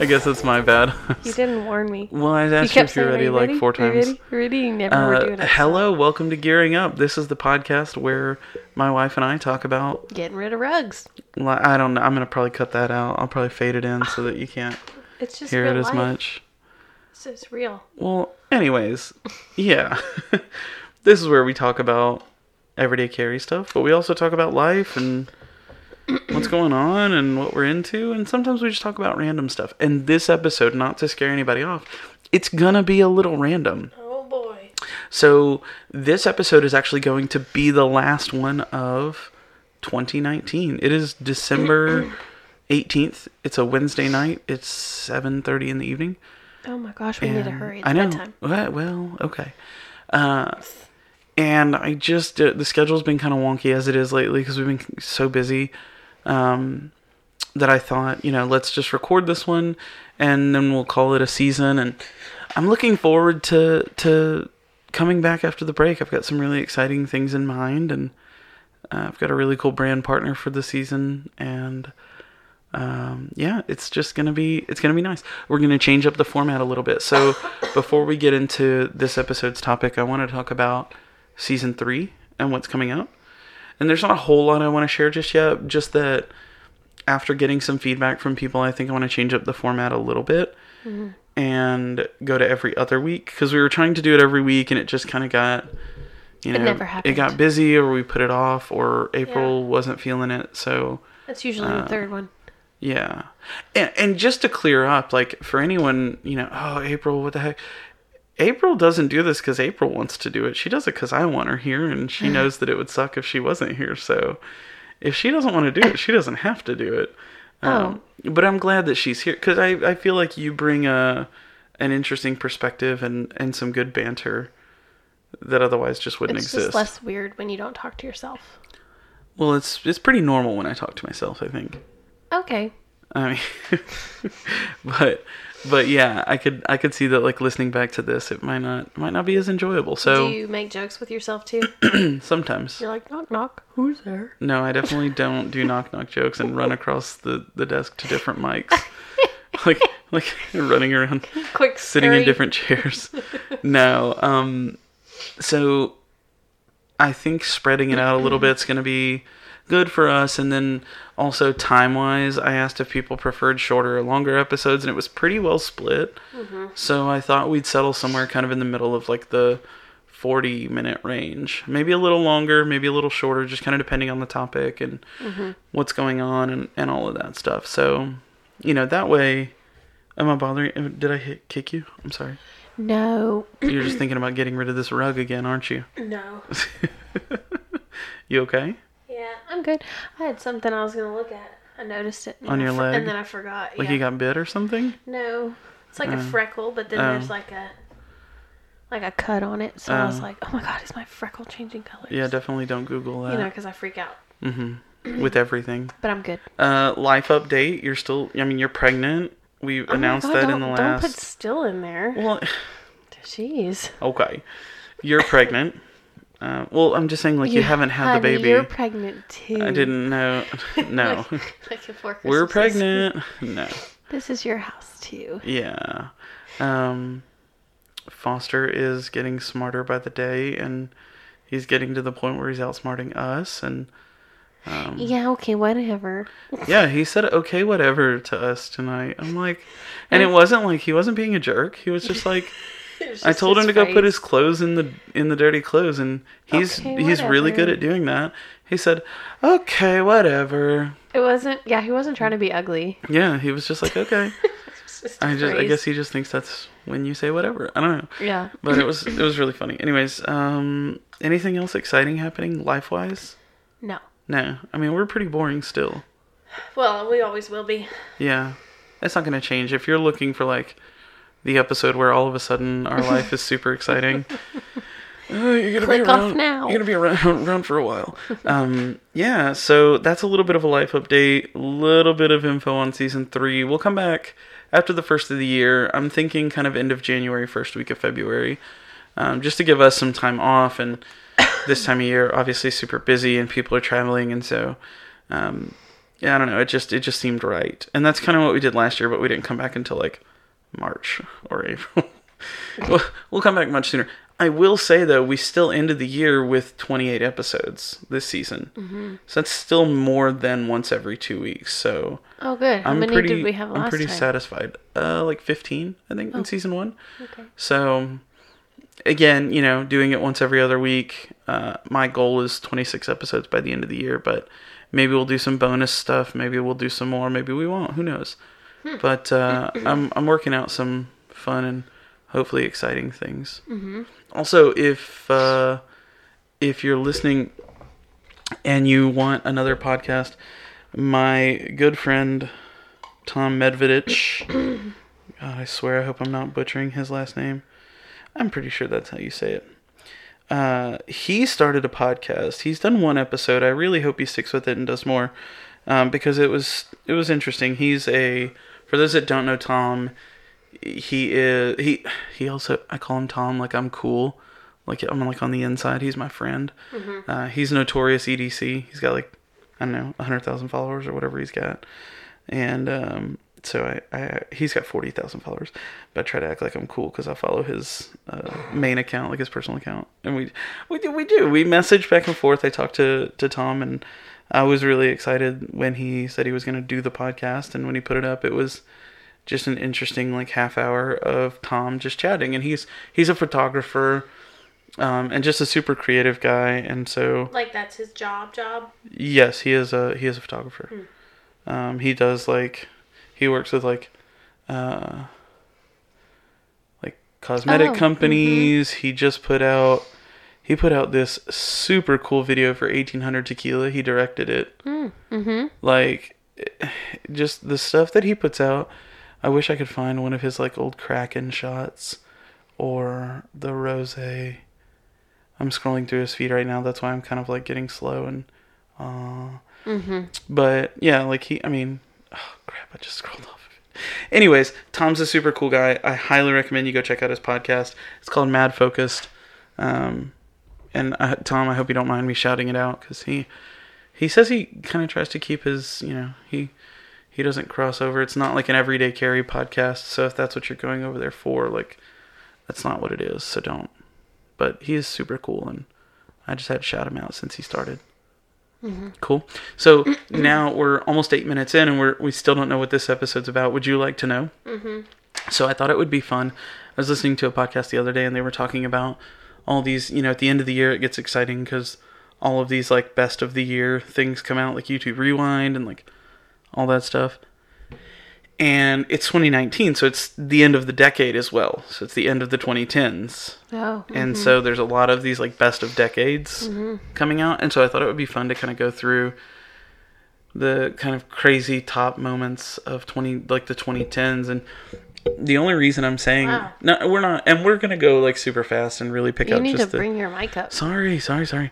I guess that's my bad. You didn't warn me. well, I You asked you kept if you're ready you like ready? four you times. Ready? Ready? You never were Uh, doing it. hello, welcome to Gearing Up. This is the podcast where my wife and I talk about. Getting rid of rugs. I don't know. I'm gonna probably cut that out. I'll probably fade it in so that you can't It's just hear it as life. much. It's real. Well, anyways, yeah. this is where we talk about everyday carry stuff, but we also talk about life and what's going on and what we're into, and sometimes we just talk about random stuff. And this episode, not to scare anybody off, it's gonna be a little random. Oh boy. So, this episode is actually going to be the last one of 2019. It is December 18th. It's a Wednesday night. It's 7:30 in the evening. Oh my gosh, we need to hurry. It's I know. bedtime. Well, well, okay. Uh, and I just uh, the schedule's been kind of wonky as it is lately because we've been so busy. Um, that I thought, you know, let's just record this one, and then we'll call it a season. And I'm looking forward to to coming back after the break. I've got some really exciting things in mind, and uh, I've got a really cool brand partner for the season, and um, yeah, it's just gonna be it's gonna be nice. We're gonna change up the format a little bit. So before we get into this episode's topic, I want to talk about season three and what's coming up. And there's not a whole lot I want to share just yet. Just that after getting some feedback from people, I think I want to change up the format a little bit and go to every other week because we were trying to do it every week and it just kind of got you know never it got busy or we put it off or April Yeah. wasn't feeling it. So That's usually Uh, the third one. yeah. And and just to clear up, like for anyone, you know, oh April, what the heck? April doesn't do this because April wants to do it. She does it because I want her here, and she knows that it would suck if she wasn't here. So, if she doesn't want to do it, she doesn't have to do it. Um, But I'm glad that she's here because I, I feel like you bring a an interesting perspective and, and some good banter that otherwise just wouldn't It's exist. just less weird when you don't talk to yourself. Well, it's it's pretty normal when I talk to myself. I think. Okay. I mean, but but yeah, I could I could see that like listening back to this, it might not might not be as enjoyable. So Do you make jokes with yourself too? sometimes, You're like, knock knock. Who's there? no, I definitely don't do knock knock jokes and run across the the desk to different mics, like like running around Quick sitting in different chairs. No, um, so I think spreading it out a little bit's going to be good for us. And then also time wise, I asked if people preferred shorter or longer episodes, and it was pretty well split. Mm-hmm. So I thought we'd settle somewhere kind of in the middle of like the 40 minute range. Maybe a little longer, maybe a little shorter, just kind of depending on the topic and mm-hmm. what's going on and, and all of that stuff. So, you know, that way. Am I bothering? Did I hit, kick you? I'm sorry. No. You're just thinking about getting rid of this rug again, aren't you? No. You okay? Yeah, I'm good. I had something I was gonna look at. I noticed it. On your leg? And then I forgot. Like yeah. you got bit or something? No. It's like a Oh. freckle, but then Oh. there's like a like a cut on it. So I was Oh. like, oh my god, is my freckle changing colors? Yeah, definitely don't Google that. You know, because I freak out. Mm-hmm. With everything. But I'm good. Uh, life update. You're still. I mean, you're pregnant. We Oh announced God, that in the last. Don't put still in there. Well, Jeez. okay. You're pregnant. Uh, well, I'm just saying, like you Yeah, haven't had honey, the baby. You're pregnant too. I didn't know. No, like we're pregnant. No. This is your house too. Yeah. Um, Foster is getting smarter by the day, and he's getting to the point where he's outsmarting us. And um, Yeah. Okay. Whatever. yeah, he said okay, whatever to us tonight. I'm like, and it wasn't like he wasn't being a jerk. He was just like, I told him to go put his clothes in the in the dirty clothes, and he's Okay, he's really good at doing that. He said, okay, whatever. It wasn't. Yeah. He wasn't trying to be ugly. Yeah, he was just like, okay. Just I just I guess he just thinks that's when you say whatever. I don't know. Yeah. but it was it was really funny. Anyways, um, anything else exciting happening life wise? No. No, I mean we're pretty boring still. Well, we always will be. Yeah, it's not gonna change. If you're looking for like the episode where all of a sudden our life is super exciting, uh, you're gonna Click be around. now. You're gonna be around, around for a while. Um, yeah, so that's a little bit of a life update. A little bit of info on season three. We'll come back after the first of the year. I'm thinking kind of end of January, first week of February, um, just to give us some time off. And this time of year, obviously, super busy and people are traveling, and so um, yeah, I don't know. It just it just seemed right, and that's kind of what we did last year, but we didn't come back until like March or April. we'll, we'll come back much sooner. I will say though, we still ended the year with 28 episodes this season, Mm-hmm. so that's still more than once every two weeks. So Oh, good. How I'm many pretty did we have last I'm pretty time? Oh. satisfied. Uh, like 15, I think, in season one. Okay. So, again, you know, doing it once every other week. Uh, my goal is 26 episodes by the end of the year, but maybe we'll do some bonus stuff. Maybe we'll do some more. Maybe we won't. Who knows? Hmm. But uh, I'm I'm working out some fun and hopefully exciting things. Mm-hmm. Also, if uh, if you're listening and you want another podcast, my good friend Tom Medvedich. God, I swear, I hope I'm not butchering his last name. I'm pretty sure that's how you say it. Uh, he started a podcast. He's done one episode. I really hope he sticks with it and does more, um, because it was it was interesting. He's a for those that don't know Tom, he is he he also I call him Tom like I'm cool, like I'm like on the inside. He's my friend. Uh, he's notorious EDC. He's got like I don't know hundred thousand followers or whatever he's got, and um, so I, I he's got forty thousand followers. But I try to act like I'm cool because I follow his uh, main account, like his personal account, and we we do we do we message back and forth. I talked to to Tom and. I was really excited when he said he was going to do the podcast, and when he put it up, it was just an interesting like half hour of Tom just chatting, and he's he's a photographer, um, and just a super creative guy, and so Like that's his job. Job. yes, he is a he is a photographer. Um, he does like he works with like uh, like cosmetic Oh, companies. He just put out he put out this super cool video for 1800 tequila. He directed it. Mm-hmm. Like just the stuff that he puts out. I wish I could find one of his like old Kraken shots or the rose. I'm scrolling through his feed right now. That's why I'm kind of like getting slow and uh Mm-hmm. but yeah, like he I mean oh crap, I just scrolled off of it. Anyways, Tom's a super cool guy. I highly recommend you go check out his podcast. It's called Mad Focused. Um and uh, Tom, I hope you don't mind me shouting it out cuz he he says he kind of tries to keep his, you know, he he doesn't cross over. It's not like an everyday carry podcast. So if that's what you're going over there for, like that's not what it is. So don't. But he is super cool and I just had to shout him out since he started. Cool. So now we're almost eight minutes in, and we're we still don't know what this episode's about. Would you like to know? Mm-hmm. So I thought it would be fun. I was listening to a podcast the other day, and they were talking about all these. You know, at the end of the year, it gets exciting because all of these like best of the year things come out, like YouTube Rewind and like all that stuff. And it's 2019, so it's the end of the decade as well. So it's the end of the 2010s Oh. and mm-hmm. so there's a lot of these like best of decades mm-hmm. coming out and so i thought it would be fun to kind of go through the kind of crazy top moments of 20 like the 2010s and the only reason i'm saying Wow. no we're not and we're gonna go like super fast and really pick You up You need to the bring your mic up. sorry sorry sorry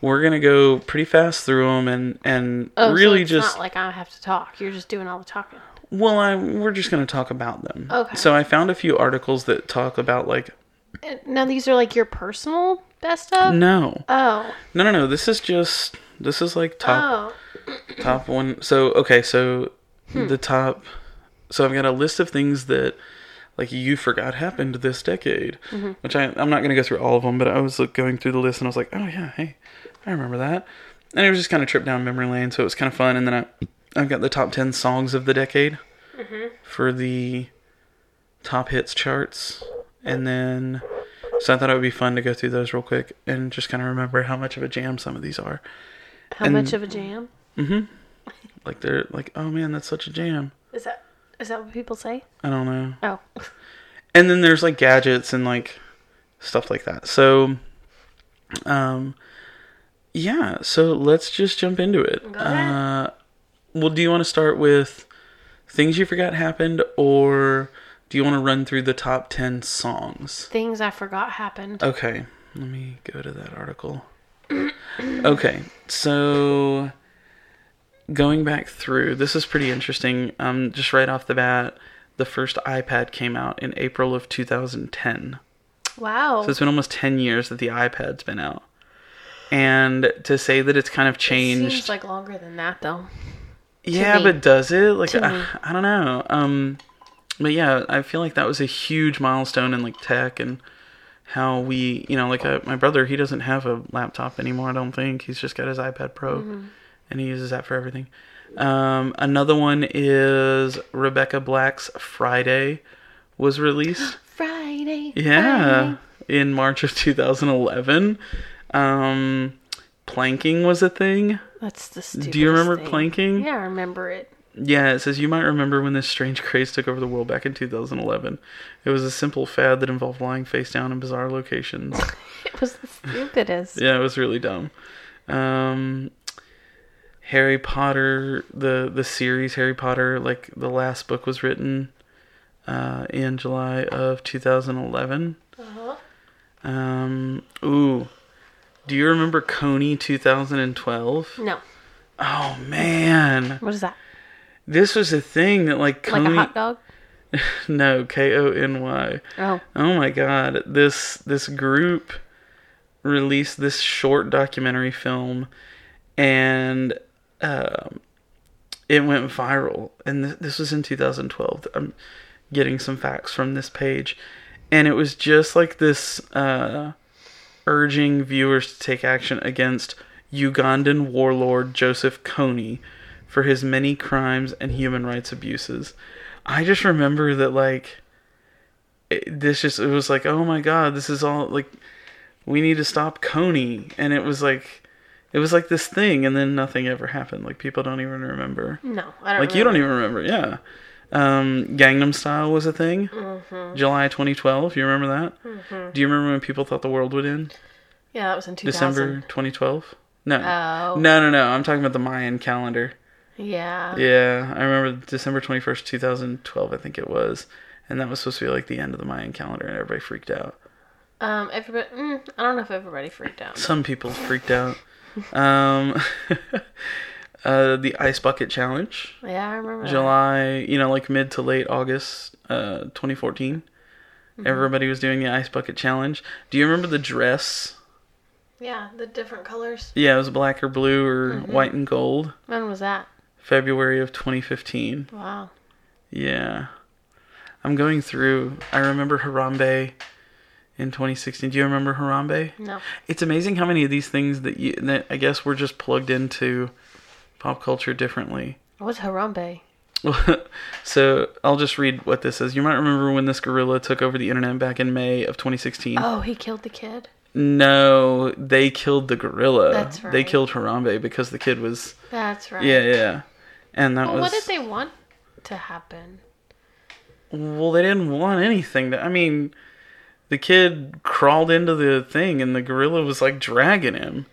we're gonna go pretty fast through them and and Oh, so really it's just not like I have to talk. You're just doing all the talking. well I, we're just gonna talk about them Okay. so i found a few articles that talk about like Now these are like your personal best of. no Oh. no no no this is just this is like top Oh. top one so okay so Hmm. the top so i've got a list of things that like you forgot happened this decade Mm-hmm. which I, i'm not going to go through all of them but i was like, going through the list and i was like oh yeah hey i remember that and it was just kind of trip down memory lane so it was kind of fun and then i i've got the top 10 songs of the decade Mm-hmm. for the top hits charts and then so i thought it would be fun to go through those real quick and just kind of remember how much of a jam some of these are How And- much of a jam? Mm hmm. like they're like oh man that's such a jam Is that is that what people say? i don't know Oh. and then there's like gadgets and like stuff like that so um yeah so let's just jump into it uh well do you want to start with things you forgot happened or do you want to run through the top 10 songs Things I forgot happened. okay let me go to that article okay so going back through this is pretty interesting um just right off the bat the first ipad came out in april of 2010 Wow. so it's been almost 10 years that the ipad's been out and to say that it's kind of changed Seems like longer than that though. Yeah, but does it? Like I. I don't know. Um but yeah, I feel like that was a huge milestone in like tech and how we, you know, like uh, my brother, he doesn't have a laptop anymore, I don't think. He's just got his iPad Pro Mm-hmm. And he uses that for everything. Um another one is Rebecca Black's Friday was released. Friday. Yeah, in March of 2011. Um planking was a thing. That's the stupidest Do you remember thing. planking? Yeah, I remember it. Yeah, it says you might remember when this strange craze took over the world back in 2011. It was a simple fad that involved lying face down in bizarre locations. It was the stupidest. yeah, it was really dumb. Um, Harry Potter, the the series Harry Potter, like the last book was written uh, in July of 2011. Uh-huh. Um, ooh, do you remember Kony 2012? No. Oh man, What is that? this was a thing that like Like a hot dog? No, K O N Y. Oh. Oh my god. This this group released this short documentary film and um it went viral and th- this was in 2012. I'm getting some facts from this page and it was just like this uh urging viewers to take action against Ugandan warlord Joseph Kony for his many crimes and human rights abuses. I just remember that like it, this just it was like oh my god this is all like we need to stop Kony and it was like it was like this thing and then nothing ever happened like people don't even remember No, I don't like you don't even remember yeah um Gangnam Style was a thing Mm-hmm. July 2012 you remember that do you remember when people thought the world would end Yeah, that was in 2000. December 2012 no Oh. no no no I'm talking about the Mayan calendar Yeah. yeah, I remember December 21st, 2012, I think it was. And that was supposed to be like the end of the Mayan calendar, and everybody freaked out. Um, everybody, mm, I don't know if everybody freaked out. Some people freaked out. Um, uh, the Ice Bucket Challenge, Yeah, I remember that. July, you know, like mid to late August uh, 2014. Everybody was doing the Ice Bucket Challenge. Do you remember the dress? Yeah, the different colors. Yeah, it was black or blue or white and gold. When was that? February of 2015. Wow. Yeah. I'm going through. I remember Harambe in 2016. Do you remember Harambe? No. It's amazing how many of these things that you that I guess we're just plugged into pop culture differently. What's Harambe? so I'll just read what this says. You might remember when this gorilla took over the internet back in May of 2016. Oh, he killed the kid. No, they killed the gorilla. That's right. They killed Harambe because the kid was That's right. yeah yeah, and that Well, was what did they want to happen? Well, they didn't want anything. To, I mean, the kid crawled into the thing, and the gorilla was like dragging him,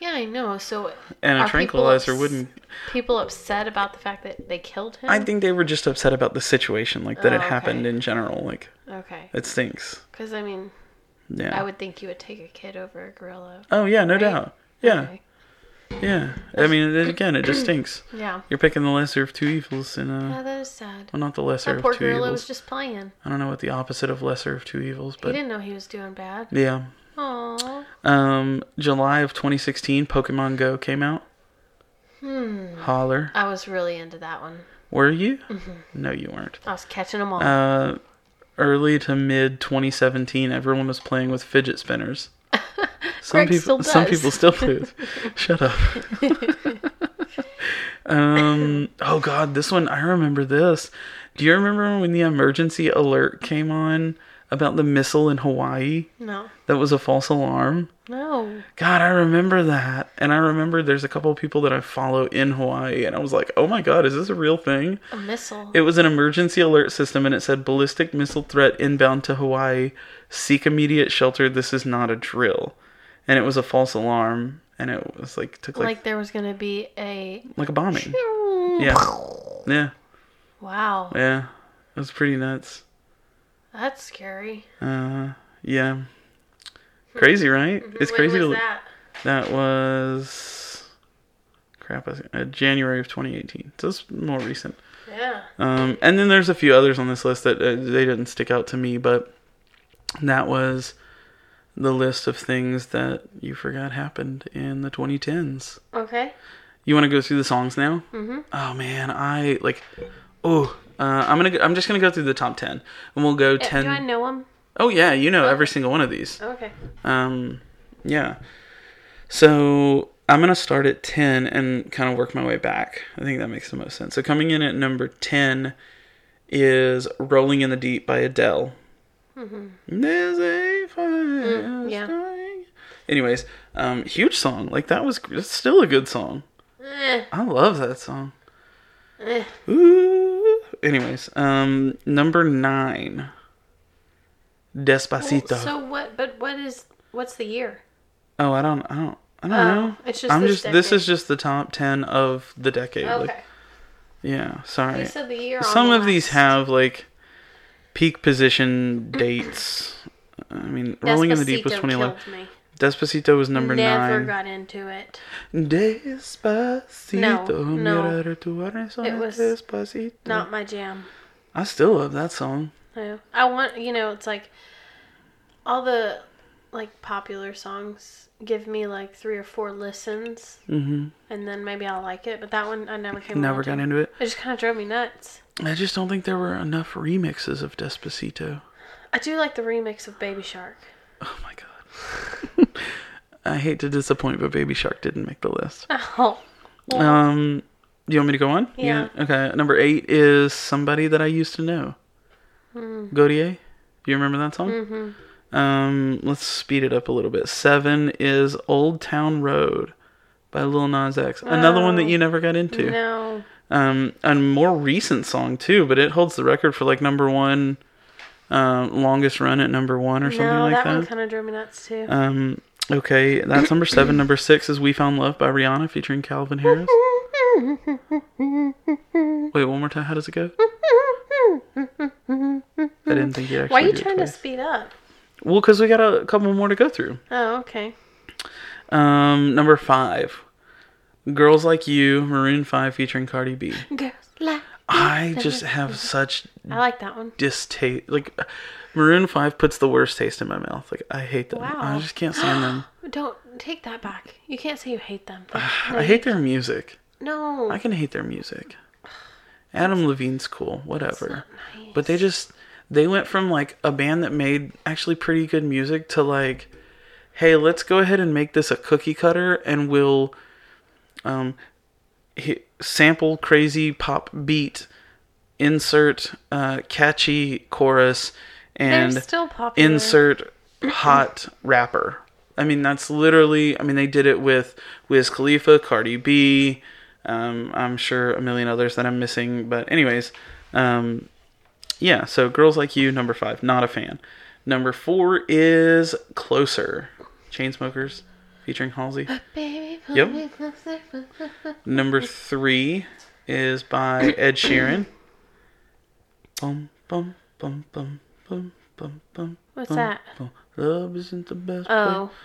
Yeah, I know. So, and a people tranquilizer wouldn't. people upset about the fact that they killed him. I think they were just upset about the situation, like that Oh, it happened in general. Like okay, it stinks. because I mean, Yeah. I would think you would take a kid over a gorilla. oh yeah, no Right? doubt. Yeah, Okay. Yeah. I mean, again, it just stinks. Yeah. You're picking the lesser of two evils, and Yeah, uh, that is sad. well, not the lesser That of poor two gorilla evils. was just playing. I don't know what the opposite of lesser of two evils, He but didn't know he was doing bad. yeah. Aww. Um, July of 2016, Pokemon Go came out. Hmm. Holler. I was really into that one. Were you? Mm-hmm. No, you weren't. I was catching them all. Uh, early to mid 2017, everyone was playing with fidget spinners. Some Greg people, still some people still with. Shut up. um. Oh God, this one I remember. This. Do you remember when the emergency alert came on about the missile in Hawaii? no. That was a false alarm. No. God, I remember that. And I remember there's a couple of people that I follow in Hawaii, and I was like, oh my God, is this a real thing? A missile. It was an emergency alert system, and it said ballistic missile threat inbound to Hawaii. Seek immediate shelter. This is not a drill. And it was a false alarm, and it was like took like, like there was going to be a. like a bombing. Yeah, yeah, Wow. yeah. It was pretty nuts. That's scary. Uh, yeah. Crazy, right? It's when crazy was to that? That was crap. Uh, January of 2018. So it's more recent. Yeah. Um, and then there's a few others on this list that uh, they didn't stick out to me, but that was the list of things that you forgot happened in the 2010s. Okay. You want to go through the songs now? Mm-hmm. Oh man, I like. Oh, uh, I'm gonna. I'm just gonna go through the top ten, and we'll go Uh, ten. Do I know them? Oh yeah, you know every single one of these. Okay. Um, yeah. So I'm gonna start at ten and kind of work my way back. I think that makes the most sense. So coming in at number ten is "Rolling in the Deep" by Adele. There's a fire Mm-hmm. yeah. starting. Anyways, um, huge song. Like that was it's still a good song. Eh, I love that song. eh. Ooh. Anyways, um, number nine, Despacito. Well, so what? But what is? What's the year? Oh, I don't, I don't, I don't Oh, know. it's just I'm this just. This is just the top ten of the decade. Okay. Like, yeah. Sorry. You said the year. on Some the of these have like peak position dates. I mean, Rolling in the Deep was Despacito 2011. killed me. Despacito was number Never nine. got into it. Despacito. No, no. mirar tu corazón It was despacito. Not my jam. I still love that song. I want you know it's like all the like popular songs give me like three or four listens hmm and then maybe I'll like it. But that one I never came. Never got to. into it. It just kind of drove me nuts. I just don't think there were enough remixes of Despacito. I do like the remix of Baby Shark. Oh my god. I hate to disappoint, but Baby Shark didn't make the list. Oh. Well, Um, do you want me to go on? Yeah. Okay. Number eight is somebody that I used to know. Hmm. Gotye. Do you remember that song? mm-hmm. Um, let's speed it up a little bit. Seven is Old Town Road by Lil Nas X. Another one that Oh. you never got into. No. Um, a more recent song too, but it holds the record for like number one, um, longest run at number one or something no, like that, that. one kind of drove me nuts too. Um, okay, that's number seven. number six is "We Found Love" by Rihanna featuring Calvin Harris. Wait, one more time. How does it go? I didn't think you actually. Why are you trying to speed up? Well, because we got a couple more to go through. Oh, okay. Um, number five, "Girls Like You," Maroon Five featuring Cardi B. Girls like. I just have such I like that one. distaste. Like, Maroon Five puts the worst taste in my mouth. Like, I hate them. Wow. I just can't stand them. Don't take that back. You can't say you hate them. No, I hate their music. No. I can hate their music. Adam Levine's cool, whatever. nice. But they just they went from like a band that made actually pretty good music to like, hey, let's go ahead and make this a cookie cutter and we'll um sample crazy pop beat, insert uh, catchy chorus, and still insert hot rapper. I mean, that's literally. I mean, they did it with Wiz Khalifa, Cardi B. Um, I'm sure a million others that I'm missing, but anyways, um, yeah. So, girls like you, number five, not a fan. Number four is Closer, Chainsmokers, featuring Halsey. Baby, Yep. me closer. Number three is by Ed Sheeran. Bum bum bum bum bum bum bum. What's bum, that? bum. Love isn't the best. Oh, play.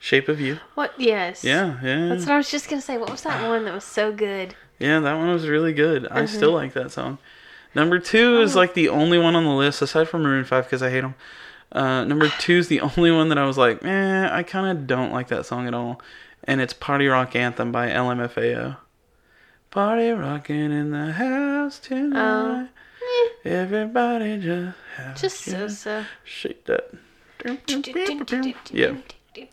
Shape of You. what? Yes. Yeah, yeah, That's what I was just gonna say. What was that one that was so good? yeah. That one was really good. I Mm-hmm. still like that song. Number two is like the only one on the list aside from Maroon Five because I hate them. Uh, number two is the only one that I was like, eh, I kind of don't like that song at all, and it's "Party Rock Anthem" by LMFAO. Party rocking in the house tonight. Everybody just have Oh. Just so so. shake that. Yeah.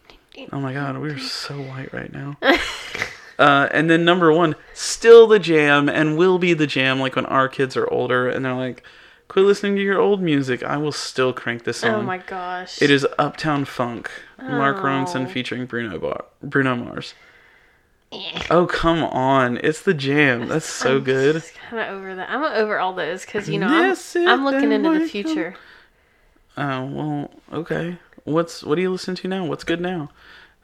Oh my god, we're so white right now. uh, and then number one, still the jam, and will be the jam. Like when our kids are older, and they're like, "Quit listening to your old music." I will still crank this song. Oh my gosh. It is Uptown Funk, Mark Oh. Ronson featuring Bruno Bar- Bruno Mars. Eh. Oh come on, it's the jam. That's so good. Kind of over that. I'm over all those because you know I'm, I'm looking into the future. Oh well, okay. What's what do you listen to now? What's good now?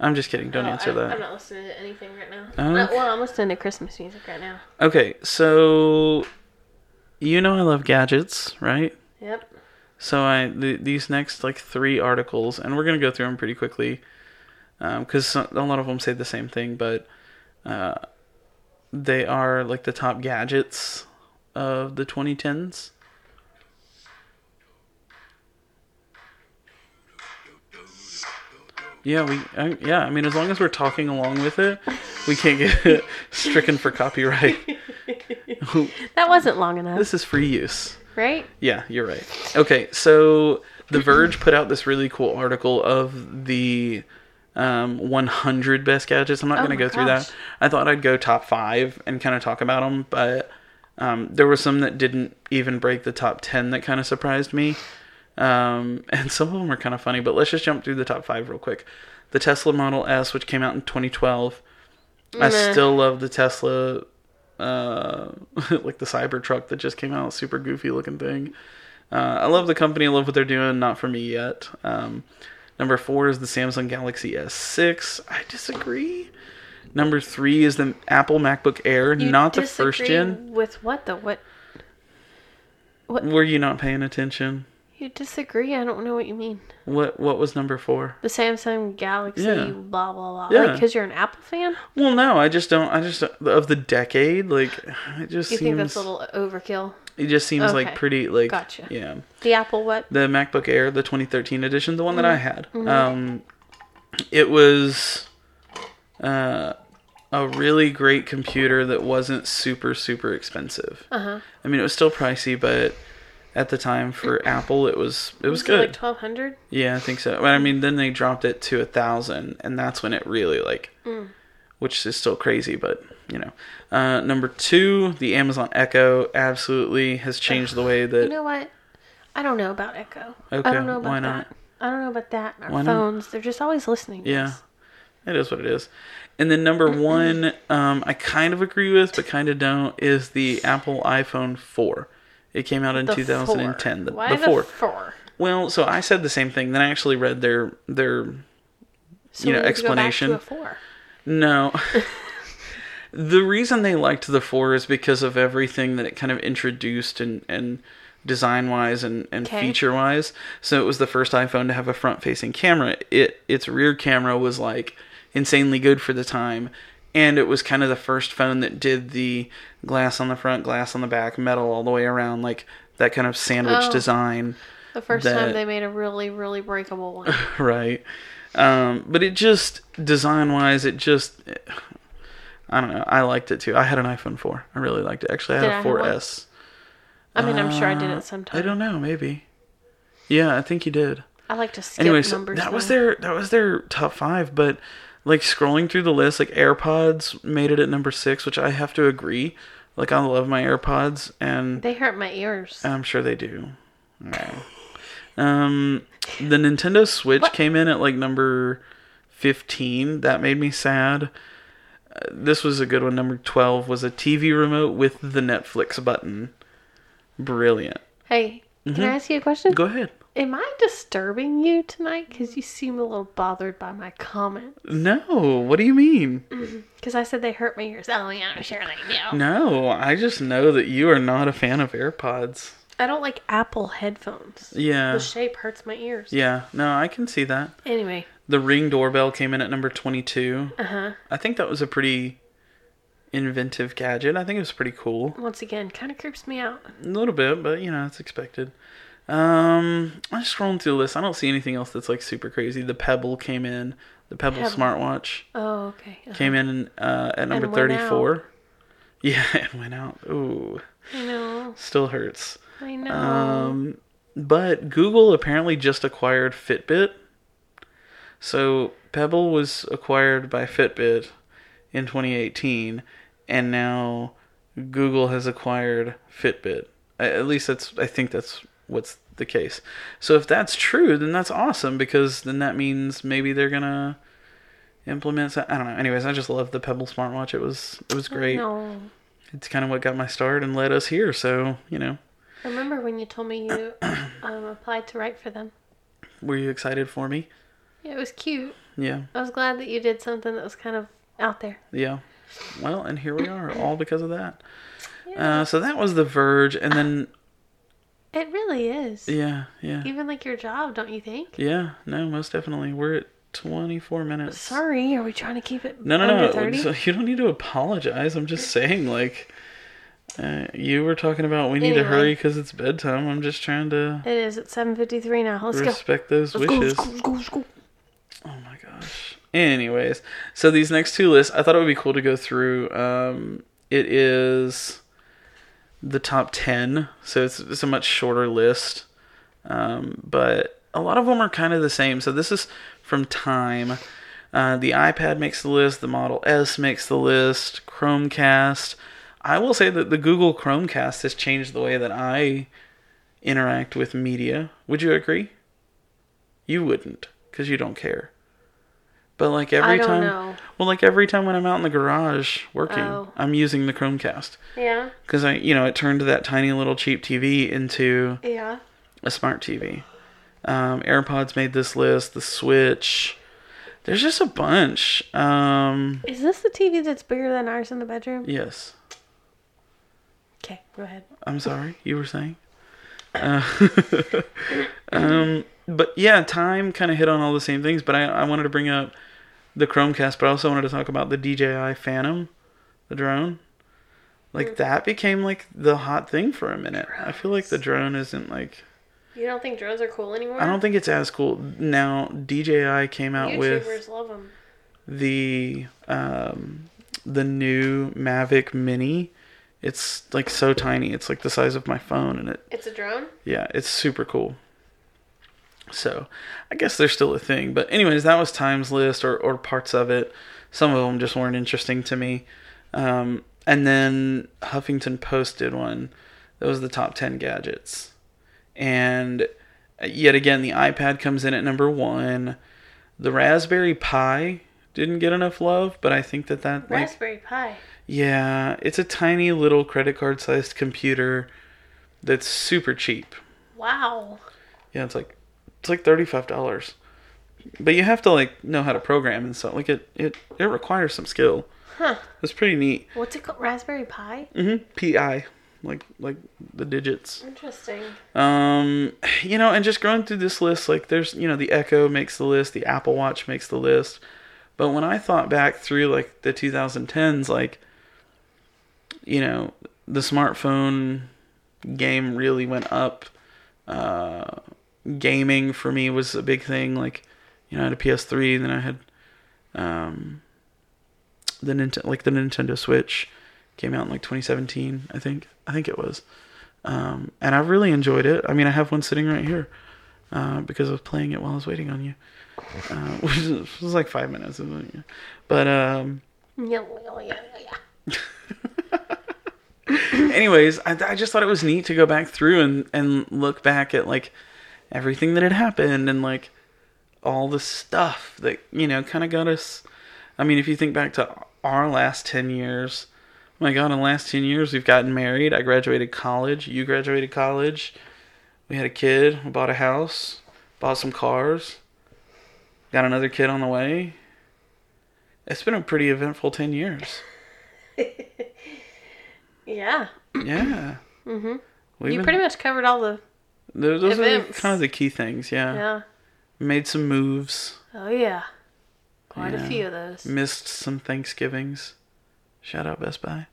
I'm just kidding. Don't Oh, answer I'm, that. I'm not listening to anything right now. Okay. well, I'm listening to Christmas music right now. Okay, so you know I love gadgets, right? Yep. So I th- these next like three articles, and we're gonna go through them pretty quickly, because a lot of them say the same thing, but uh, they are like the top gadgets of the 2010s. Yeah, we. I, yeah, I mean, as long as we're talking along with it, we can't get stricken for copyright. That wasn't long enough, this is free use. right? Yeah, you're right. Okay, so The Verge put out this really cool article of the um, 100 best gadgets. I'm not Oh going to go through that. I thought I'd go top five and kind of talk about them, but um, there were some that didn't even break the top 10 that kind of surprised me. Um, and some of them are kind of funny, but let's just jump through the top five real quick. The Tesla Model S, which came out in 2012. I still love the Tesla, uh, like the Cybertruck that just came out, super goofy looking thing. Uh, I love the company. I love what they're doing. Not for me yet. Um, number four is the Samsung Galaxy S6. I disagree. Number three is the Apple MacBook Air, You not the first gen. With what though? What Were you not paying attention? You disagree? I don't know what you mean. What What was number four? The Samsung Galaxy, Yeah. blah blah blah. Yeah. Like, because you're an Apple fan, Well, no, I just don't. I just of the decade, like it just you seems. think that's a little overkill. it just seems like pretty like. Gotcha. Yeah. The Apple what? the MacBook Air, the 2013 edition, the one that I had. Mm-hmm. Um, it was uh, a really great computer that wasn't super super expensive. Uh huh. I mean, it was still pricey, but at the time for Apple, it was it was, it good. Like twelve hundred. yeah, I think so. But I mean, then they dropped it to a thousand, and that's when it really like, Mm. which is still crazy, but you know. Uh, number two, the Amazon Echo absolutely has changed the way that You know what? I don't know about Echo. Okay, I don't know about why that. not? I don't know about that. Our Why not? phones, they're just always listening. Yeah, us. it is what it is. And then number one, um, I kind of agree with, but kind of don't, is the Apple iPhone 4. It came out in The 2010. Four. The, Why the 4. four? Well, so I said the same thing. Then I actually read their their So You know, we need to go back to explanation. four. no. the reason they liked the 4 is because of everything that it kind of introduced and and design wise and, and Okay. feature wise. So it was the first iPhone to have a front facing camera. It its rear camera was like insanely good for the time. And it was kind of the first phone that did the glass on the front, glass on the back, metal all the way around, like that kind of sandwich Oh. design. The first that- time they made a really, really breakable one. right. Um, but it just design wise, it just I don't know. I liked it too. I had an iPhone four. I really liked it. Actually, I Did had I a have one? 4S. I mean, I'm sure I did Uh, it sometime. I don't know. Maybe. Yeah, I think you did. I like to skip Anyways, numbers. that was their that was their top five. But like scrolling through the list, like AirPods made it at number six, which I have to agree. Like I love my AirPods, and They hurt my ears. I'm sure they do. Um, the Nintendo Switch What? came in at like number 15. That made me sad. Uh, this was a good one. Number 12 was a TV remote with the Netflix button. Brilliant. Hey, can I ask you a question? Mm-hmm. Go ahead. Am I disturbing you tonight? Because you seem a little bothered by my comment. No, what do you mean? Because I said they hurt my ears. Oh, yeah, I'm sure they do. No, I just know that you are not a fan of AirPods. I don't like Apple headphones. Yeah. The shape hurts my ears. Yeah, no, I can see that. Anyway, The Ring doorbell came in at number 22. uh huh. I think that was a pretty inventive gadget. I think it was pretty cool. Once again, kind of creeps me out. A little bit, but you know, it's expected. Um, I'm scrolling through the list. I don't see anything else that's like super crazy. The Pebble came in. The Pebble, Pebble. smartwatch Oh, okay. Uh-huh. came in uh, at number 34. Yeah, it went out. Ooh, I know. still hurts. I know. Um, but Google apparently just acquired Fitbit. So Pebble was acquired by Fitbit in 2018, and now Google has acquired Fitbit. At least that's I think that's what's the case. So if that's true, then that's awesome because then that means maybe they're gonna implement. I don't know. Anyways, I just love the Pebble smartwatch. It was it was great. No. It's kind of what got my start and led us here. So you know. Remember when you told me you um, applied to write for them? Were you excited for me? Yeah, it was cute. Yeah, I was glad that you did something that was kind of out there. yeah. Well, and here we are, all because of that. Uh, so that was The Verge, and then really is. yeah, yeah, Even like your job, don't you think? yeah. No, most definitely. We're at twenty-four minutes. Sorry, are we trying to keep it No, no, no. 30? So you don't need to apologize. I'm just saying, like, uh, you were talking about we need to hurry because it's bedtime. I'm just trying to It is at 7.53 now. Let's go. respect those Let's wishes. go, let's go, let's go. Oh my gosh. Anyways, so these next two lists, I thought it would be cool to go through. Um, it is the top 10, so it's, it's a much shorter list. Um, but a lot of them are kind of the same. So this is from Time. Uh, the iPad makes the list, the Model S makes the list, Chromecast. I will say that the Google Chromecast has changed the way that I interact with media. Would you agree? You wouldn't, because you don't care. But like every I don't time, know. well, like every time when I'm out in the garage working, Oh. I'm using the Chromecast Yeah. because I, you know, it turned that tiny little cheap TV into Yeah. a smart TV. Um, AirPods made this list. The Switch. There's just a bunch. Um, Is this the TV that's bigger than ours in the bedroom? yes. Okay, go ahead. I'm sorry. You were saying. Uh, um, but yeah, time kind of hit on all the same things. But I, I wanted to bring up the Chromecast, but I also wanted to talk about the DJI Phantom, the drone. Like that became like the hot thing for a minute. I feel like the drone isn't like You don't think drones are cool anymore? I don't think it's as cool now. DJI came out with YouTubers love them. the um, the new Mavic Mini. It's like so tiny. It's like the size of my phone, and it It's a drone? yeah, it's super cool. So, I guess there's still a thing. But anyways, that was Time's list or or parts of it. Some of them just weren't interesting to me. Um, and then Huffington Post did one. That was the top 10 gadgets. And yet again, the iPad comes in at number 1. The Raspberry Pi didn't get enough love, but I think that that like Raspberry Pi. yeah, it's a tiny little credit card sized computer that's super cheap. Wow. Yeah, it's like it's like thirty five dollars. But you have to like know how to program and stuff. Like it it it requires some skill. Huh. It's pretty neat. What's it called? Raspberry Pi? Mm-hmm. PI, like like the digits. Interesting. Um, you know, and just going through this list, like there's you know the Echo makes the list, the Apple Watch makes the list. But when I thought back through like the 2010s, like you know the smartphone game really went up. Uh, gaming for me was a big thing. Like you know I had a PS3, then I had um the Nintendo like the Nintendo Switch came out in like 2017, I think. I think it was. Um, and I've really enjoyed it. I mean, I have one sitting right here uh, because I was playing it while I was waiting on you, uh, which was like five minutes. But um, anyways, I, I just thought it was neat to go back through and, and look back at like everything that had happened and like all the stuff that you know kind of got us. I mean, if you think back to our last ten years, oh my God, in the last ten years we've gotten married. I graduated college. You graduated college. We had a kid. We bought a house. Bought some cars. Got another kid on the way. It's been a pretty eventful ten years. Yeah. Yeah. Mm-hmm. We've You been- pretty much covered all the. Those, those are kind of the key things, yeah. Yeah. Made some moves, Oh, yeah. Quite Yeah. a few of those. missed some Thanksgivings. Shout out Best Buy.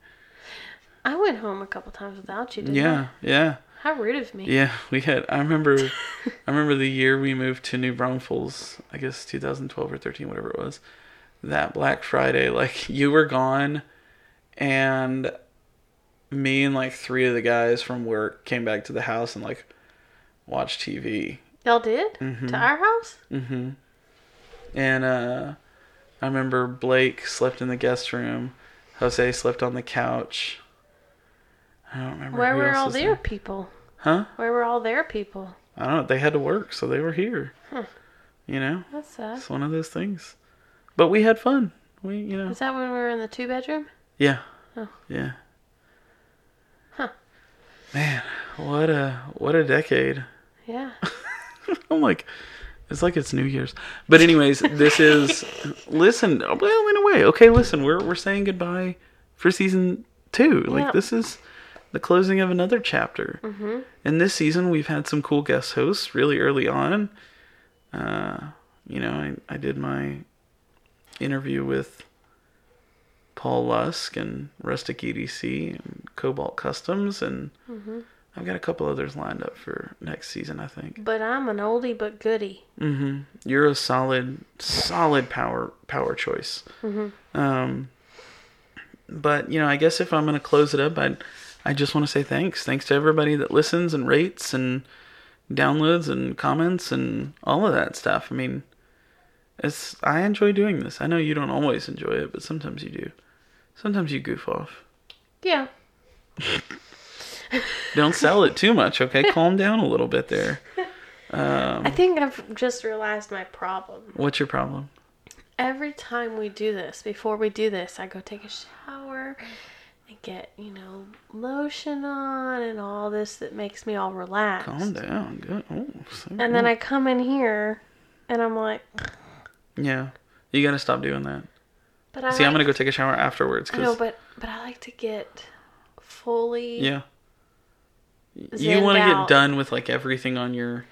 I went home a couple times without you, didn't I? Yeah, yeah, How rude of me. yeah. We had. I remember. I remember the year we moved to New Braunfels. I guess 2012 or 13, whatever it was. That Black Friday, like you were gone, and me and like three of the guys from work came back to the house and like watched TV. Y'all did? Mhm. To our house? Mm-hmm. And uh, I remember Blake slept in the guest room. Jose slept on the couch. I don't remember. Where were all their there. people? Huh? Where were all their people? I don't know. They had to work, so they were here. Huh. You know, That's sad. it's one of those things. But we had fun. We, you know, Is that when we were in the two bedroom? yeah, Oh. yeah. Huh. Man, what a what a decade. Yeah. I'm like, it's like it's New Year's. But anyways, this is listen. Well, in a way, okay. Listen, we're we're saying goodbye for season two. Like this is the closing of another chapter. Mm-hmm. And this season, we've had some cool guest hosts really early on. Uh, you know, I I did my interview with Paul Lusk and Rustic EDC and Cobalt Customs, and Mm-hmm. I've got a couple others lined up for next season. I think. But I'm an oldie but goodie. Mm-hmm. You're a solid, solid power power choice. Mm-hmm. Um, but you know, I guess if I'm gonna close it up, I I just want to say thanks. Thanks to everybody that listens and rates and downloads and comments and all of that stuff. I mean, it's I enjoy doing this. I know you don't always enjoy it, but sometimes you do. Sometimes you goof off. Yeah. Don't sell it too much, okay? Calm down a little bit there. Um, I think I've just realized my problem. what's your problem? Every time we do this, before we do this, I go take a shower and get, you know, lotion on and all this that makes me all relaxed. Calm down. Good. Oh, so And then I come in here and I'm like, yeah, you gotta stop doing that. but I See, I'm gonna go take a shower afterwards. I know, 'cause- but but I like to get fully yeah, you want to get done with like everything on your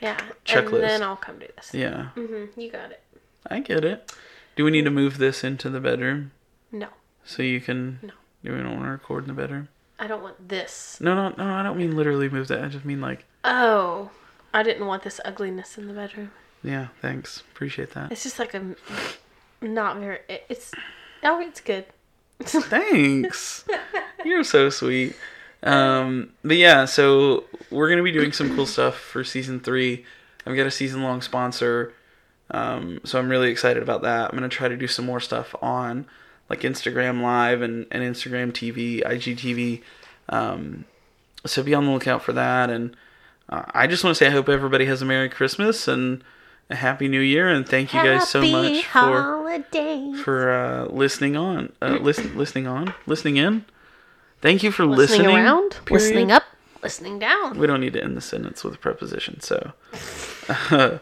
yeah, checklist. and then I'll come do this. yeah. hmm you got it. I get it. Do we need to move this into the bedroom No, so you can? No. Do we don't want to record in the bedroom? I don't want this. No, no, no. I don't mean literally move that. I just mean like, Oh, I didn't want this ugliness in the bedroom. yeah. Thanks. Appreciate that. It's just like a not very. It's oh, it's good. Thanks. You're so sweet. Um, but yeah, so we're gonna be doing some cool stuff for season three. I've got a season long sponsor, um, so I'm really excited about that. I'm gonna try to do some more stuff on like Instagram Live and, and Instagram TV, IGTV. Um, so be on the lookout for that. And uh, I just want to say I hope everybody has a Merry Christmas and a Happy New Year. And thank you guys so much for holidays. for uh, listening on, uh, listen, listening on, listening in. Thank you for listening, listening. around, period. listening up, listening down. We don't need to end the sentence with a preposition, so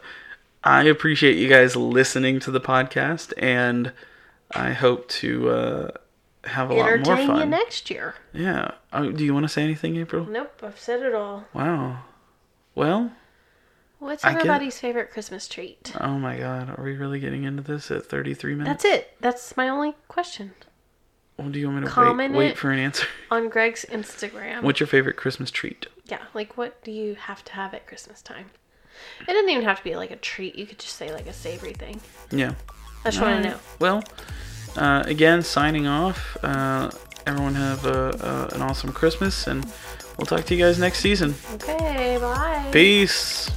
I appreciate you guys listening to the podcast, and I hope to uh, have a lot more Entertain you fun. next year. yeah. Oh, do you want to say anything, April? Nope, I've said it all. Wow. Well, What's I get- everybody's favorite Christmas treat? oh my God, are we really getting into this at 33 minutes? That's it. That's my only question. Well, do you want me to Comment wait, wait for an answer? on Greg's Instagram. What's your favorite Christmas treat? Yeah, like what do you have to have at Christmas time? It doesn't even have to be like a treat. You could just say like a savory thing. Yeah. I just want to know. Well, uh, again, signing off. Uh, everyone have a, a, an awesome Christmas, and we'll talk to you guys next season. Okay, bye. Peace.